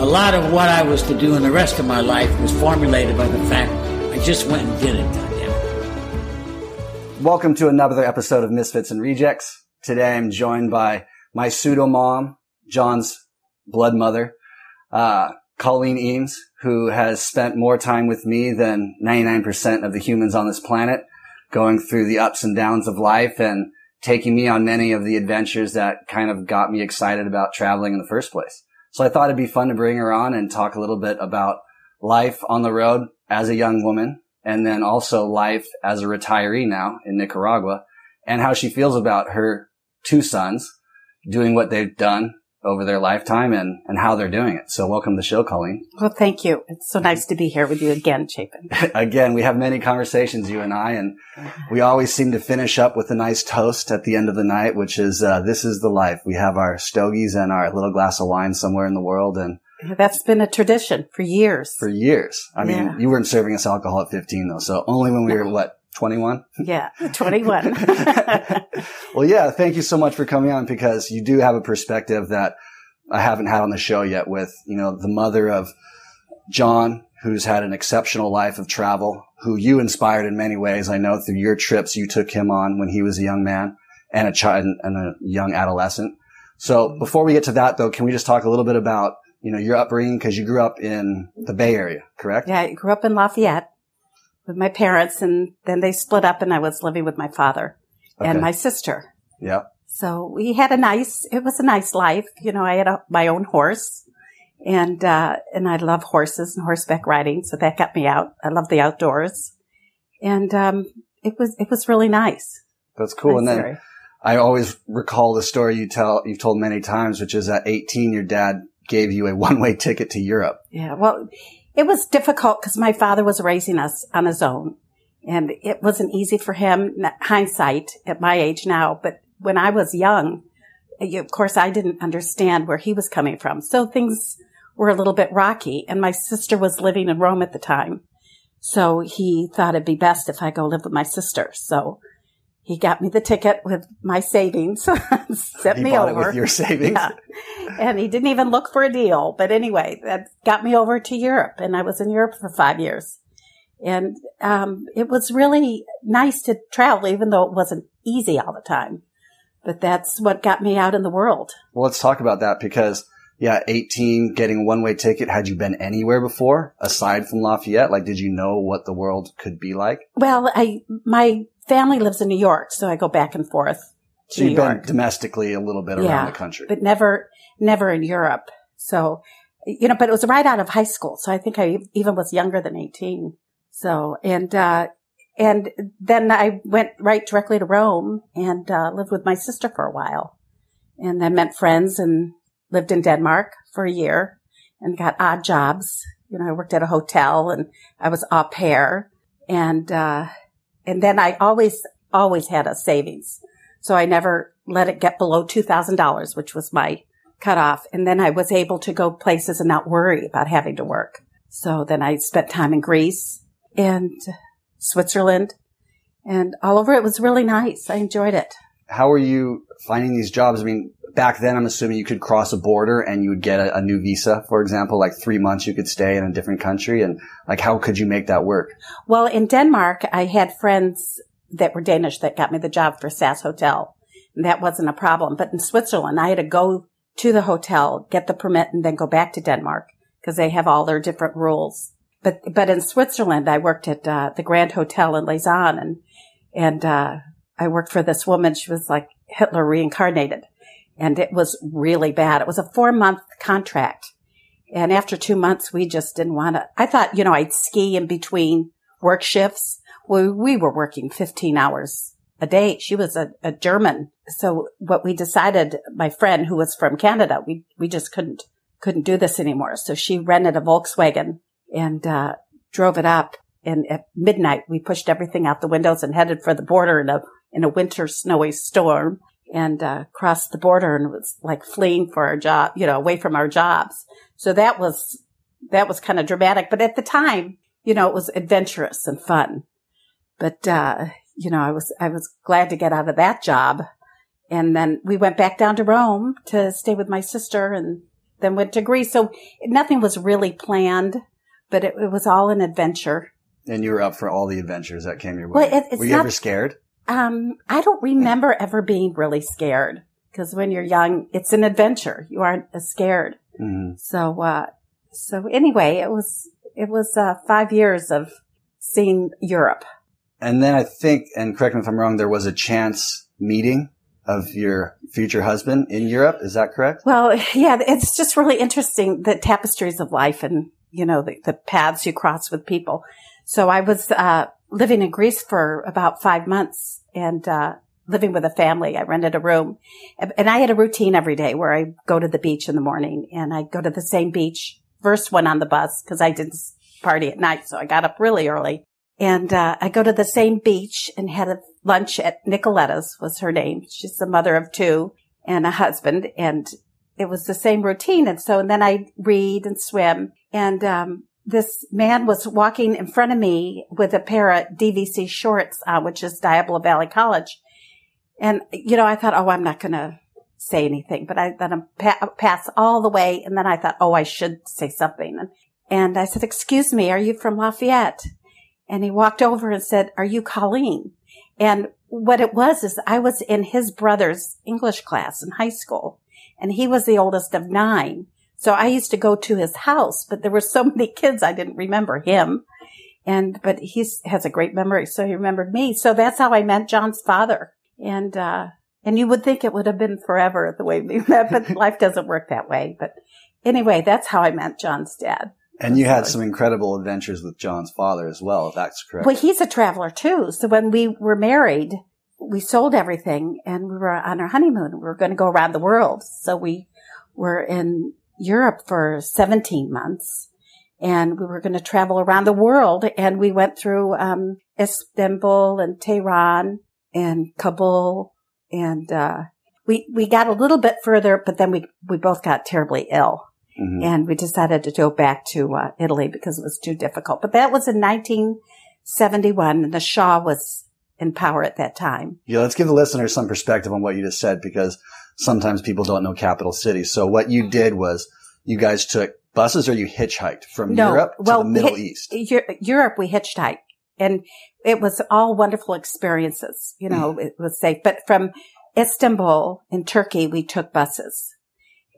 a lot of what I was to do in the rest of my life was formulated by the fact I just went and did it. Welcome to another episode of Misfits and Rejects. Today I'm joined by my pseudo mom, John's blood mother, uh, Colleen Eames, who has spent more time with me than 99% of the humans on this planet, going through the ups and downs of life and taking me on many of the adventures that kind of got me excited about traveling in the first place. So I thought it'd be fun to bring her on and talk a little bit about life on the road as a young woman and then also life as a retiree now in Nicaragua and how she feels about her two sons doing what they've done over their lifetime and, and how they're doing it. So welcome to the show, Colleen. Well, thank you. It's so nice to be here with you again, Chapin. again, we have many conversations, you and I, and we always seem to finish up with a nice toast at the end of the night, which is, uh, this is the life. We have our stogies and our little glass of wine somewhere in the world. And that's been a tradition for years. For years. I mean, yeah. you weren't serving us alcohol at 15 though. So only when we were what? 21? Yeah, 21. well, yeah, thank you so much for coming on because you do have a perspective that I haven't had on the show yet with, you know, the mother of John, who's had an exceptional life of travel, who you inspired in many ways. I know through your trips you took him on when he was a young man and a child and a young adolescent. So mm-hmm. before we get to that though, can we just talk a little bit about, you know, your upbringing? Cause you grew up in the Bay Area, correct? Yeah, I grew up in Lafayette with my parents and then they split up and I was living with my father okay. and my sister. Yeah. So we had a nice, it was a nice life. You know, I had a, my own horse and, uh, and I love horses and horseback riding. So that got me out. I love the outdoors and, um, it was, it was really nice. That's cool. Nice and then story. I always recall the story you tell, you've told many times, which is at 18, your dad gave you a one way ticket to Europe. Yeah. Well, it was difficult because my father was raising us on his own and it wasn't easy for him hindsight at my age now, but when I was young, of course, I didn't understand where he was coming from. So things were a little bit rocky and my sister was living in Rome at the time. So he thought it'd be best if I go live with my sister. So he got me the ticket with my savings, sent he me over with your savings. Yeah. And he didn't even look for a deal. But anyway, that got me over to Europe and I was in Europe for five years. And, um, it was really nice to travel, even though it wasn't easy all the time. But that's what got me out in the world. Well, let's talk about that because yeah, 18, getting a one way ticket. Had you been anywhere before aside from Lafayette? Like, did you know what the world could be like? Well, I, my family lives in New York, so I go back and forth. So you've been domestically a little bit around yeah, the country, but never, never in Europe. So, you know, but it was right out of high school. So I think I even was younger than 18. So, and, uh, and then I went right directly to Rome and uh, lived with my sister for a while. And then met friends and lived in Denmark for a year and got odd jobs. You know, I worked at a hotel and I was au pair. And, uh, and then I always, always had a savings. So I never let it get below $2,000, which was my cutoff. And then I was able to go places and not worry about having to work. So then I spent time in Greece and Switzerland, and all over. It was really nice. I enjoyed it. How are you finding these jobs? I mean, back then, I'm assuming you could cross a border and you would get a, a, new visa, for example, like three months you could stay in a different country. And like, how could you make that work? Well, in Denmark, I had friends that were Danish that got me the job for SAS Hotel. And that wasn't a problem. But in Switzerland, I had to go to the hotel, get the permit, and then go back to Denmark because they have all their different rules. But, but in Switzerland, I worked at, uh, the Grand Hotel in Lausanne and, and, uh, I worked for this woman. She was like Hitler reincarnated and it was really bad. It was a four month contract. And after two months, we just didn't want to, I thought, you know, I'd ski in between work shifts. We were working 15 hours a day. She was a, a German. So what we decided, my friend who was from Canada, we, we just couldn't, couldn't do this anymore. So she rented a Volkswagen and uh, drove it up and at midnight we pushed everything out the windows and headed for the border in a, in a winter snowy storm and, uh, crossed the border and was like fleeing for our job, you know, away from our jobs. So that was, that was kind of dramatic. But at the time, you know, it was adventurous and fun. But, uh, you know, I was, I was glad to get out of that job. And then we went back down to Rome to stay with my sister and then went to Greece. So nothing was really planned, but it, it was all an adventure. And you were up for all the adventures that came your way. Well, it- were you not- ever scared? Um, I don't remember ever being really scared because when you're young, it's an adventure. You aren't as scared. hmm So, uh, so anyway, it was, it was, uh, five years of seeing Europe. And then I think, and correct me if I'm wrong, there was a chance meeting of your future husband in Europe. Is that correct? Well, yeah, it's just really interesting the tapestries of life and, you know, the, the paths you cross with people. So I was, uh, living in Greece for about five months and, uh, living with a family. I rented a room and I had a routine every day where I go to the beach in the morning and I go to the same beach first one on the bus because I didn't party at night. So I got up really early and, uh, I go to the same beach and had a lunch at Nicoletta's was her name. She's the mother of two and a husband and it was the same routine. And so, and then I read and swim and, um, this man was walking in front of me with a pair of DVC shorts, uh, which is Diablo Valley College. And, you know, I thought, oh, I'm not going to say anything, but I let him pa- pass all the way. And then I thought, oh, I should say something. And, and I said, excuse me, are you from Lafayette? And he walked over and said, are you Colleen? And what it was is I was in his brother's English class in high school and he was the oldest of nine. So I used to go to his house, but there were so many kids I didn't remember him. And, but he has a great memory. So he remembered me. So that's how I met John's father. And, uh, and you would think it would have been forever the way we met, but life doesn't work that way. But anyway, that's how I met John's dad. And you had some incredible adventures with John's father as well, if that's correct. Well, he's a traveler too. So when we were married, we sold everything and we were on our honeymoon. We were going to go around the world. So we were in Europe for 17 months and we were going to travel around the world. And we went through, um, Istanbul and Tehran and Kabul and, uh, we, we got a little bit further, but then we, we both got terribly ill Mhm. and we decided to go back to uh, Italy because it was too difficult. But that was in 1971, and the Shah was in power at that time. Yeah, let's give the listeners some perspective on what you just said because sometimes people don't know capital cities. So what you did was you guys took buses or you hitchhiked from No, Europe well, to the Middle hi- East. Europe, we hitchhiked, and it was all wonderful experiences. You know, Mm. it was safe. But from Istanbul in Turkey, we took buses,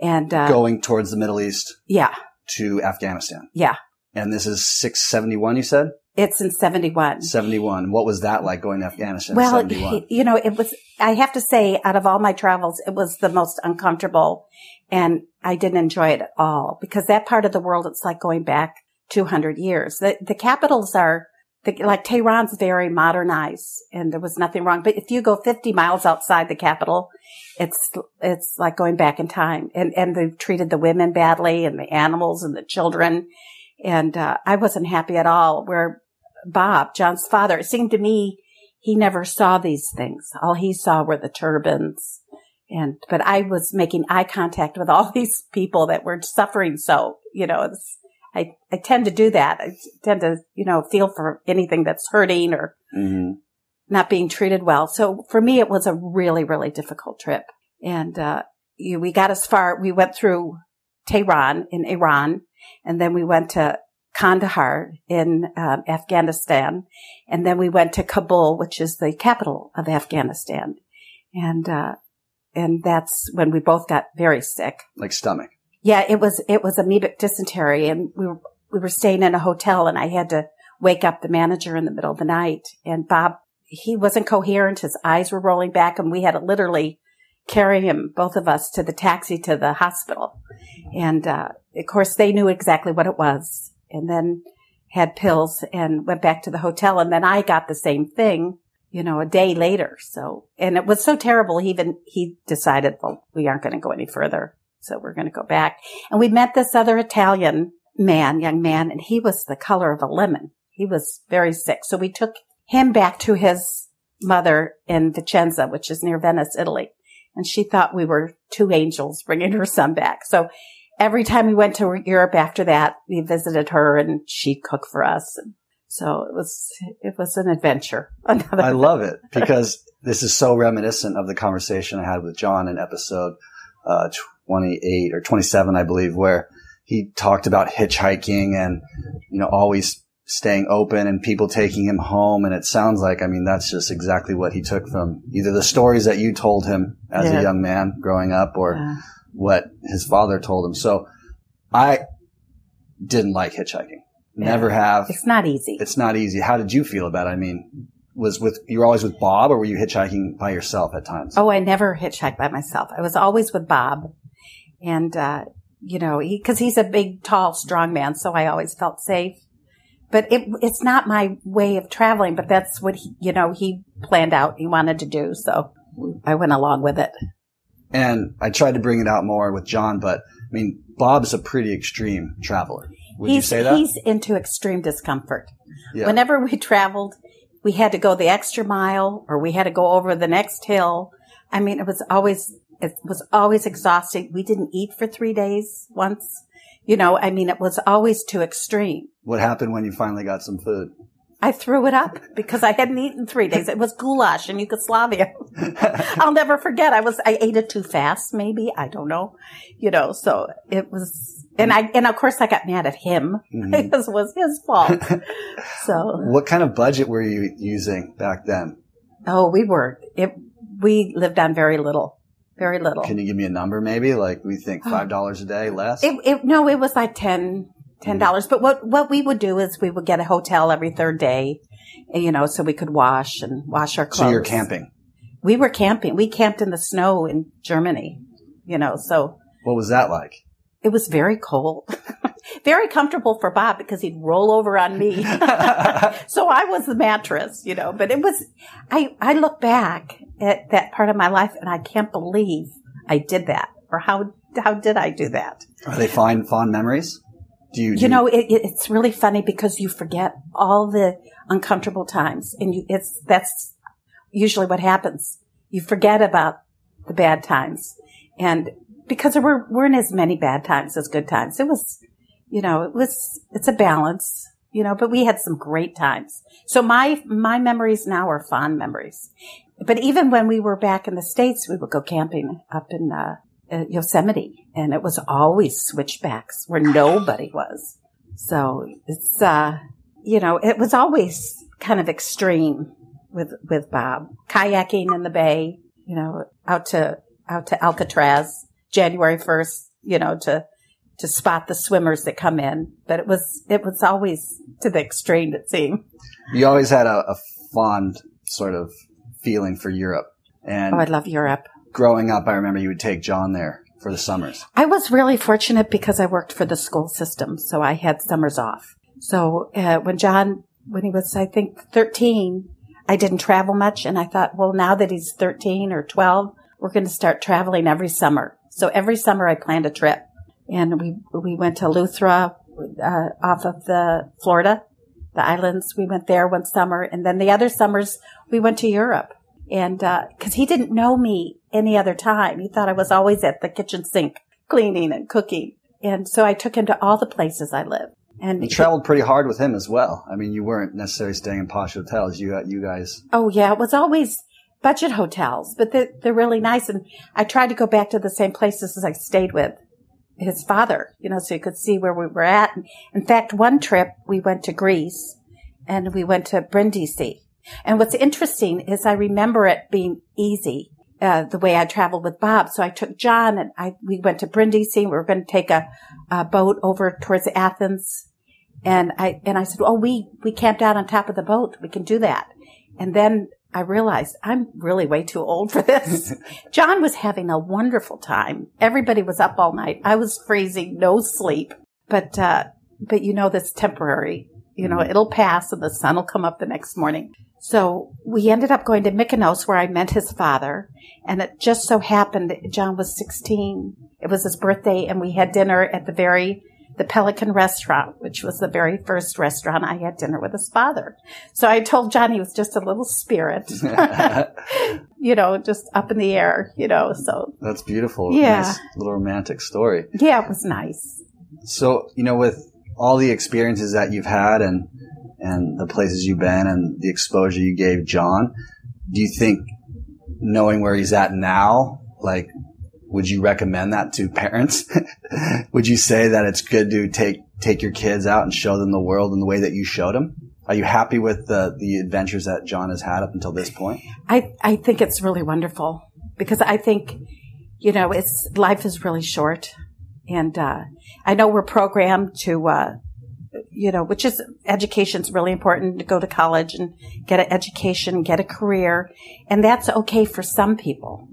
and uh, Going towards the Middle East yeah, to Afghanistan. yeah, And this is 671, you said? It's in 71. 71. What was that like going to Afghanistan? Well, 71? you know, it was, I have to say, out of all my travels, it was the most uncomfortable and I didn't enjoy it at all because that part of the world, it's like going back 200 years. The, the capitals are, the, like Tehran's very modernized and there was nothing wrong. But if you go 50 miles outside the capital, it's, it's like going back in time and, and they've treated the women badly and the animals and the children. And, uh, I wasn't happy at all where Bob, John's father, it seemed to me he never saw these things. All he saw were the turbans. And, but I was making eye contact with all these people that were suffering. So, you know, it's, I, I tend to do that. I tend to, you know, feel for anything that's hurting or Mhm. not being treated well. So for me, it was a really, really difficult trip. And, uh, you, we got as far, we went through Tehran in Iran and then we went to Kandahar in um, Afghanistan. And then we went to Kabul, which is the capital of Afghanistan. And, uh, and that's when we both got very sick. Like stomach. Yeah, it was, it was amoebic dysentery and we were, we were staying in a hotel and I had to wake up the manager in the middle of the night and Bob, he wasn't coherent. His eyes were rolling back and we had to literally carry him, both of us to the taxi to the hospital. And, uh, of course they knew exactly what it was and then had pills and went back to the hotel. And then I got the same thing, you know, a day later. So, and it was so terrible. He even, he decided, well, we aren't going to go any further. So we're going to go back. And we met this other Italian man, young man, and he was the color of a lemon. He was very sick. So we took him back to his mother in Vicenza, which is near Venice, Italy. And she thought we were two angels bringing her son back. So every time we went to Europe after that, we visited her and she cooked for us. So it was, it was an adventure. Another I love it because this is so reminiscent of the conversation I had with John in episode uh, 28 or 27, I believe, where he talked about hitchhiking and, you know, always staying open and people taking him home. And it sounds like, I mean, that's just exactly what he took from either the stories that you told him as Yeah. a young man growing up or Yeah. what his father told him. So I didn't like hitchhiking. Never have. It's not easy. It's not easy. How did you feel about it? I mean, was with, you were always with Bob or were you hitchhiking by yourself at times? Oh, I never hitchhiked by myself. I was always with Bob. And, uh, you know, he, cause he's a big, tall, strong man. So I always felt safe. But it, it's not my way of traveling, but that's what he, you know, he planned out. He wanted to do. So I went along with it. And I tried to bring it out more with John, but I mean, Bob's a pretty extreme traveler. Would he's, you say that? He's into extreme discomfort. Yeah. Whenever we traveled, we had to go the extra mile or we had to go over the next hill. I mean, it was always, it was always exhausting. We didn't eat for three days once. You know, I mean, it was always too extreme. what happened when you finally got some food? I threw it up because I hadn't eaten three days. It was goulash in Yugoslavia. I'll never forget. I was, I ate it too fast, maybe. I don't know. You know, so it was, and I, and of course I got mad at him Mhm. because it was his fault. so, What kind of budget were you using back then? oh, we were, it, we lived on very little, very little. Can you give me a number maybe? Like we think $5 a day less? It, it, no, it was like ten, ten mm-hmm. dollars. But what, what we would do is we would get a hotel every third day, you know, so we could wash and wash our clothes. so you're camping. We were camping. We camped in the snow in Germany, you know, so What was that like? it was very cold. very comfortable for Bob because he'd roll over on me. so I was the mattress, you know, but it was, I, I look back at that part of my life and I can't believe I did that or how, how did I do that? Are they fond, fond memories? Do you, do You know, it, it, it's really funny because you forget all the uncomfortable times, and you, it's that's usually what happens. You forget about the bad times, and because there were weren't as many bad times as good times. It was, you know, it was it's a balance, you know. But we had some great times. So my my memories now are fond memories. But even when we were back in the states, we would go camping up in uh, Yosemite, and it was always switchbacks where nobody was. So it's, uh, you know, it was always kind of extreme with, with Bob. Kayaking in the bay, you know, out to, out to Alcatraz, January 1st, you know, to, to spot the swimmers that come in. But it was, it was always to the extreme, it seemed. you always had a, a fond sort of feeling for Europe. And Oh, I love Europe. growing up, I remember you would take John there for the summers. I was really fortunate because I worked for the school system, so I had summers off. So uh, when John, when he was, I think, 13, I didn't travel much, and I thought, well, now that he's 13 or 12, we're going to start traveling every summer. So every summer I planned a trip, and we we went to Luthra uh, off of the Florida, the islands. We went there one summer, and then the other summers we went to Europe. And because he didn't know me any other time, he thought I was always at the kitchen sink cleaning and cooking. And so I took him to all the places I lived. And You traveled pretty hard with him as well. I mean, you weren't necessarily staying in posh hotels. You, you guys, Oh yeah, it was always budget hotels, but they're, they're really nice. And I tried to go back to the same places as I stayed with his father, you know, so you could see where we were at. In fact, one trip we went to Greece and we went to Brindisi. And what's interesting is I remember it being easy, uh, the way I traveled with Bob. So I took John and I, we went to Brindisi. We were going to take a, a boat over towards Athens. And I, and I said, Oh, we, we camped out on top of the boat. We can do that. And then I realized I'm really way too old for this. John was having a wonderful time. Everybody was up all night. I was freezing, no sleep. But, uh, but you know, that's temporary. You know, it'll pass and the sun will come up the next morning. So we ended up going to Mykonos where I met his father. And it just so happened John was 16. It was his birthday and we had dinner at the very the Pelican Restaurant, which was the very first restaurant I had dinner with his father. So I told John he was just a little spirit, you know, just up in the air, you know. So That's beautiful. Yeah. Nice little romantic story. yeah, it was nice. So, you know, with all the experiences that you've had and and the places you've been and the exposure you gave John, do you think knowing where he's at now, like would you recommend that to parents? would you say that it's good to take take your kids out and show them the world in the way that you showed them? Are you happy with the the adventures that John has had up until this point? I, I think it's really wonderful because I think, you know, it's life is really short. And, uh, I know we're programmed to, uh, you know, which is education's really important to go to college and get an education, get a career. And that's okay for some people,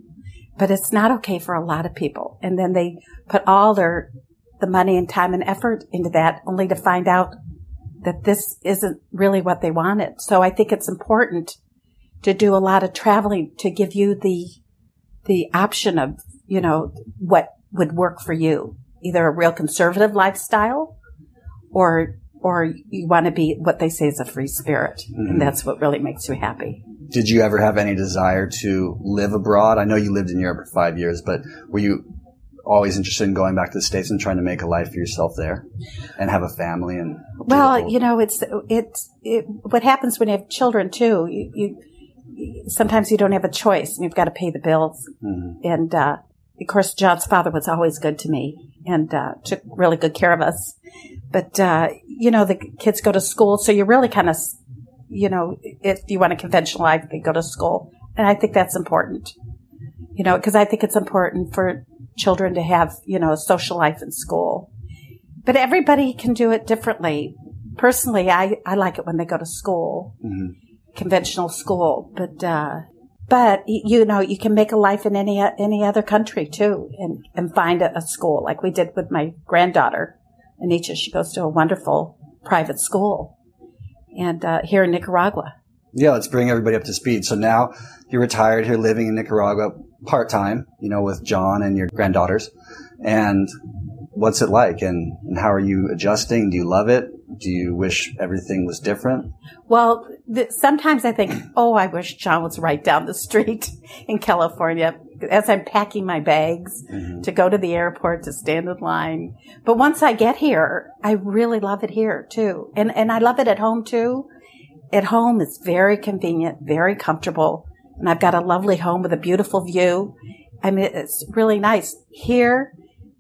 but it's not okay for a lot of people. And then they put all their, the money and time and effort into that only to find out that this isn't really what they wanted. So I think it's important to do a lot of traveling to give you the the option of you know what would work for you either a real conservative lifestyle or or you want to be what they say is a free spirit and mm-hmm. that's what really makes you happy Did you ever have any desire to live abroad? I know you lived in Europe for five years, but were you always interested in going back to the States and trying to make a life for yourself there and have a family and well you know it's it's it, what happens when you have children too you, you sometimes you don't have a choice and you've got to pay the bills Mhm. and uh, of course john's father was always good to me and uh, took really good care of us but uh, you know the kids go to school so you're really kind of you know if you want a conventional life they go to school. And i think that's important you know because i think it's important for children to have you know a social life in school. But everybody can do it differently. Personally i, I like it when they go to school Mhm. conventional school. But uh but you know you can make a life in any any other country too and and find a, a school like we did with my granddaughter Anisha she goes to a wonderful private school and uh, here in Nicaragua Yeah, let's bring everybody up to speed. So now you're retired here living in Nicaragua part time, you know, with John and your granddaughters. And what's it like and, and how are you adjusting? Do you love it? Do you wish everything was different? Well, th- sometimes I think, oh, I wish John was right down the street in California as I'm packing my bags to go to the airport to stand in line. But once I get here, I really love it here too. And, and I love it at home too. At home, it's very convenient, very comfortable. And I've got a lovely home with a beautiful view. I mean, it's really nice. Here,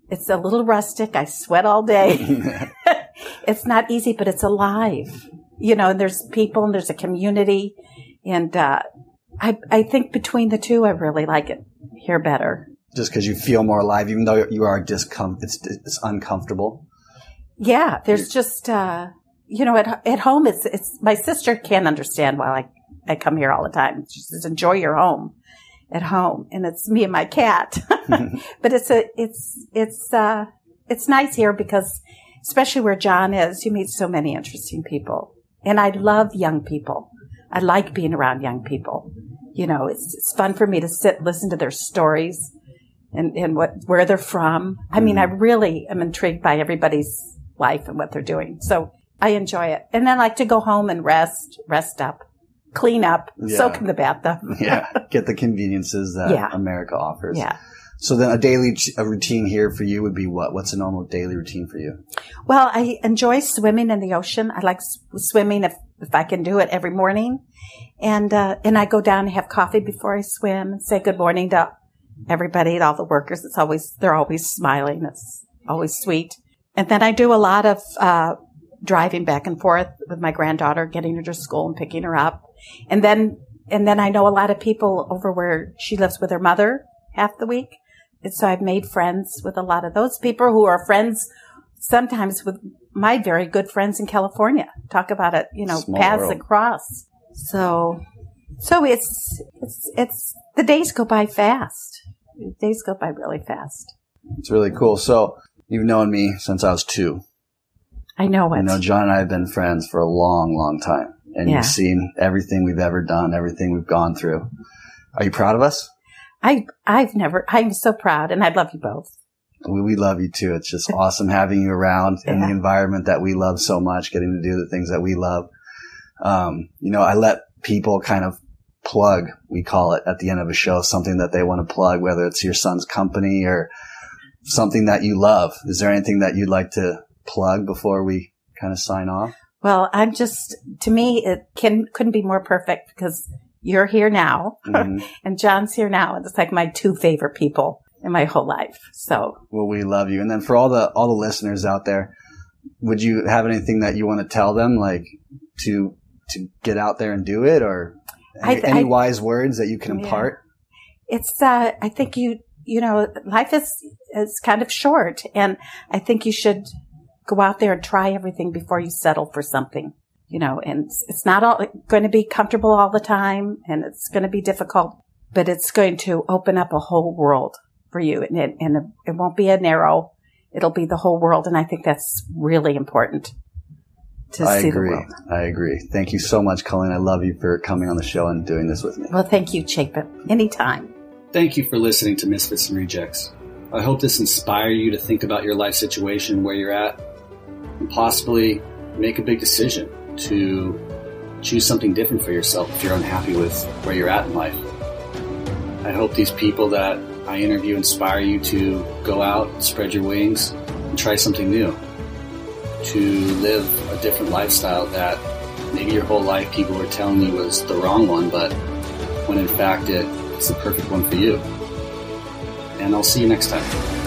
it's a little rustic. I sweat all day. it's not easy, but it's alive. You know, and there's people and there's a community. And, uh, I, I think between the two, I really like it here better. Just because you feel more alive, even though you are discom- it's, it's uncomfortable. Yeah, there's just, uh, you know, at, at home, it's, it's, my sister can't understand why I, I come here all the time. She says, enjoy your home at home. And it's me and my cat. but it's a, it's, it's, uh, it's nice here because especially where John is, you meet so many interesting people. And I love young people. I like being around young people. You know, it's, it's fun for me to sit, listen to their stories and, and what, where they're from. I mean, I mm-hmm. really am intrigued by everybody's life and what they're doing. So I enjoy it. And then I like to go home and rest, rest up, clean up, Yeah. soak in the bathtub. Yeah. Get the conveniences that Yeah. America offers. Yeah. So then a daily a routine here for you would be what? What's a normal daily routine for you? Well, I enjoy swimming in the ocean. I like swimming if, if I can do it every morning. And, uh, and I go down and have coffee before I swim and say good morning to everybody, all the workers. It's always, they're always smiling. It's always sweet. And then I do a lot of, uh, driving back and forth with my granddaughter, getting her to school and picking her up. And then, and then I know a lot of people over where she lives with her mother half the week. So I've made friends with a lot of those people who are friends sometimes with my very good friends in California. Talk about it, you know, Small paths world. that cross. So, so it's, it's, it's, the days go by fast. The days go by really fast. It's really cool. So you've known me since I was two. I know it. You know, John and I have been friends for a long, long time. And Yeah. you've seen everything we've ever done, everything we've gone through. Are you proud of us? I, I've never, I'm so proud and I love you both. We, we love you too. It's just awesome having you around in the environment that we love so much, getting to do the things that we love. Um, you know, I let people kind of plug, we call it at the end of a show, something that they want to plug, whether it's your son's company or something that you love. Is there anything that you'd like to plug before we kind of sign off? Well, I'm just, to me, it can, couldn't be more perfect because you're here now Mhm. and John's here now. And it's like my two favorite people in my whole life. So Well, we love you. And then for all the, all the listeners out there, would you have anything that you want to tell them, like to, to get out there and do it or any, any I- wise words that you can Yeah. impart? it's, uh, I think you, you know, life is, is kind of short and I think you should go out there and try everything before you settle for something, you know, and it's, it's not all going to be comfortable all the time and it's going to be difficult, but it's going to open up a whole world for you and it, and it won't be a narrow, it'll be the whole world. And I think that's really important to I see agree. the world. I agree. Thank you so much, Colleen. I love you for coming on the show and doing this with me. Well, thank you, Chapin. Anytime. Thank you for listening to Misfits and Rejects. I hope this inspire you to think about your life situation, where you're at, and possibly make a big decision to choose something different for yourself if you're unhappy with where you're at in life. I hope these people that I interview inspire you to go out, spread your wings, and try something new. To live a different lifestyle that maybe your whole life people were telling you was the wrong one, but when in fact it, it's the perfect one for you. And I'll see you next time.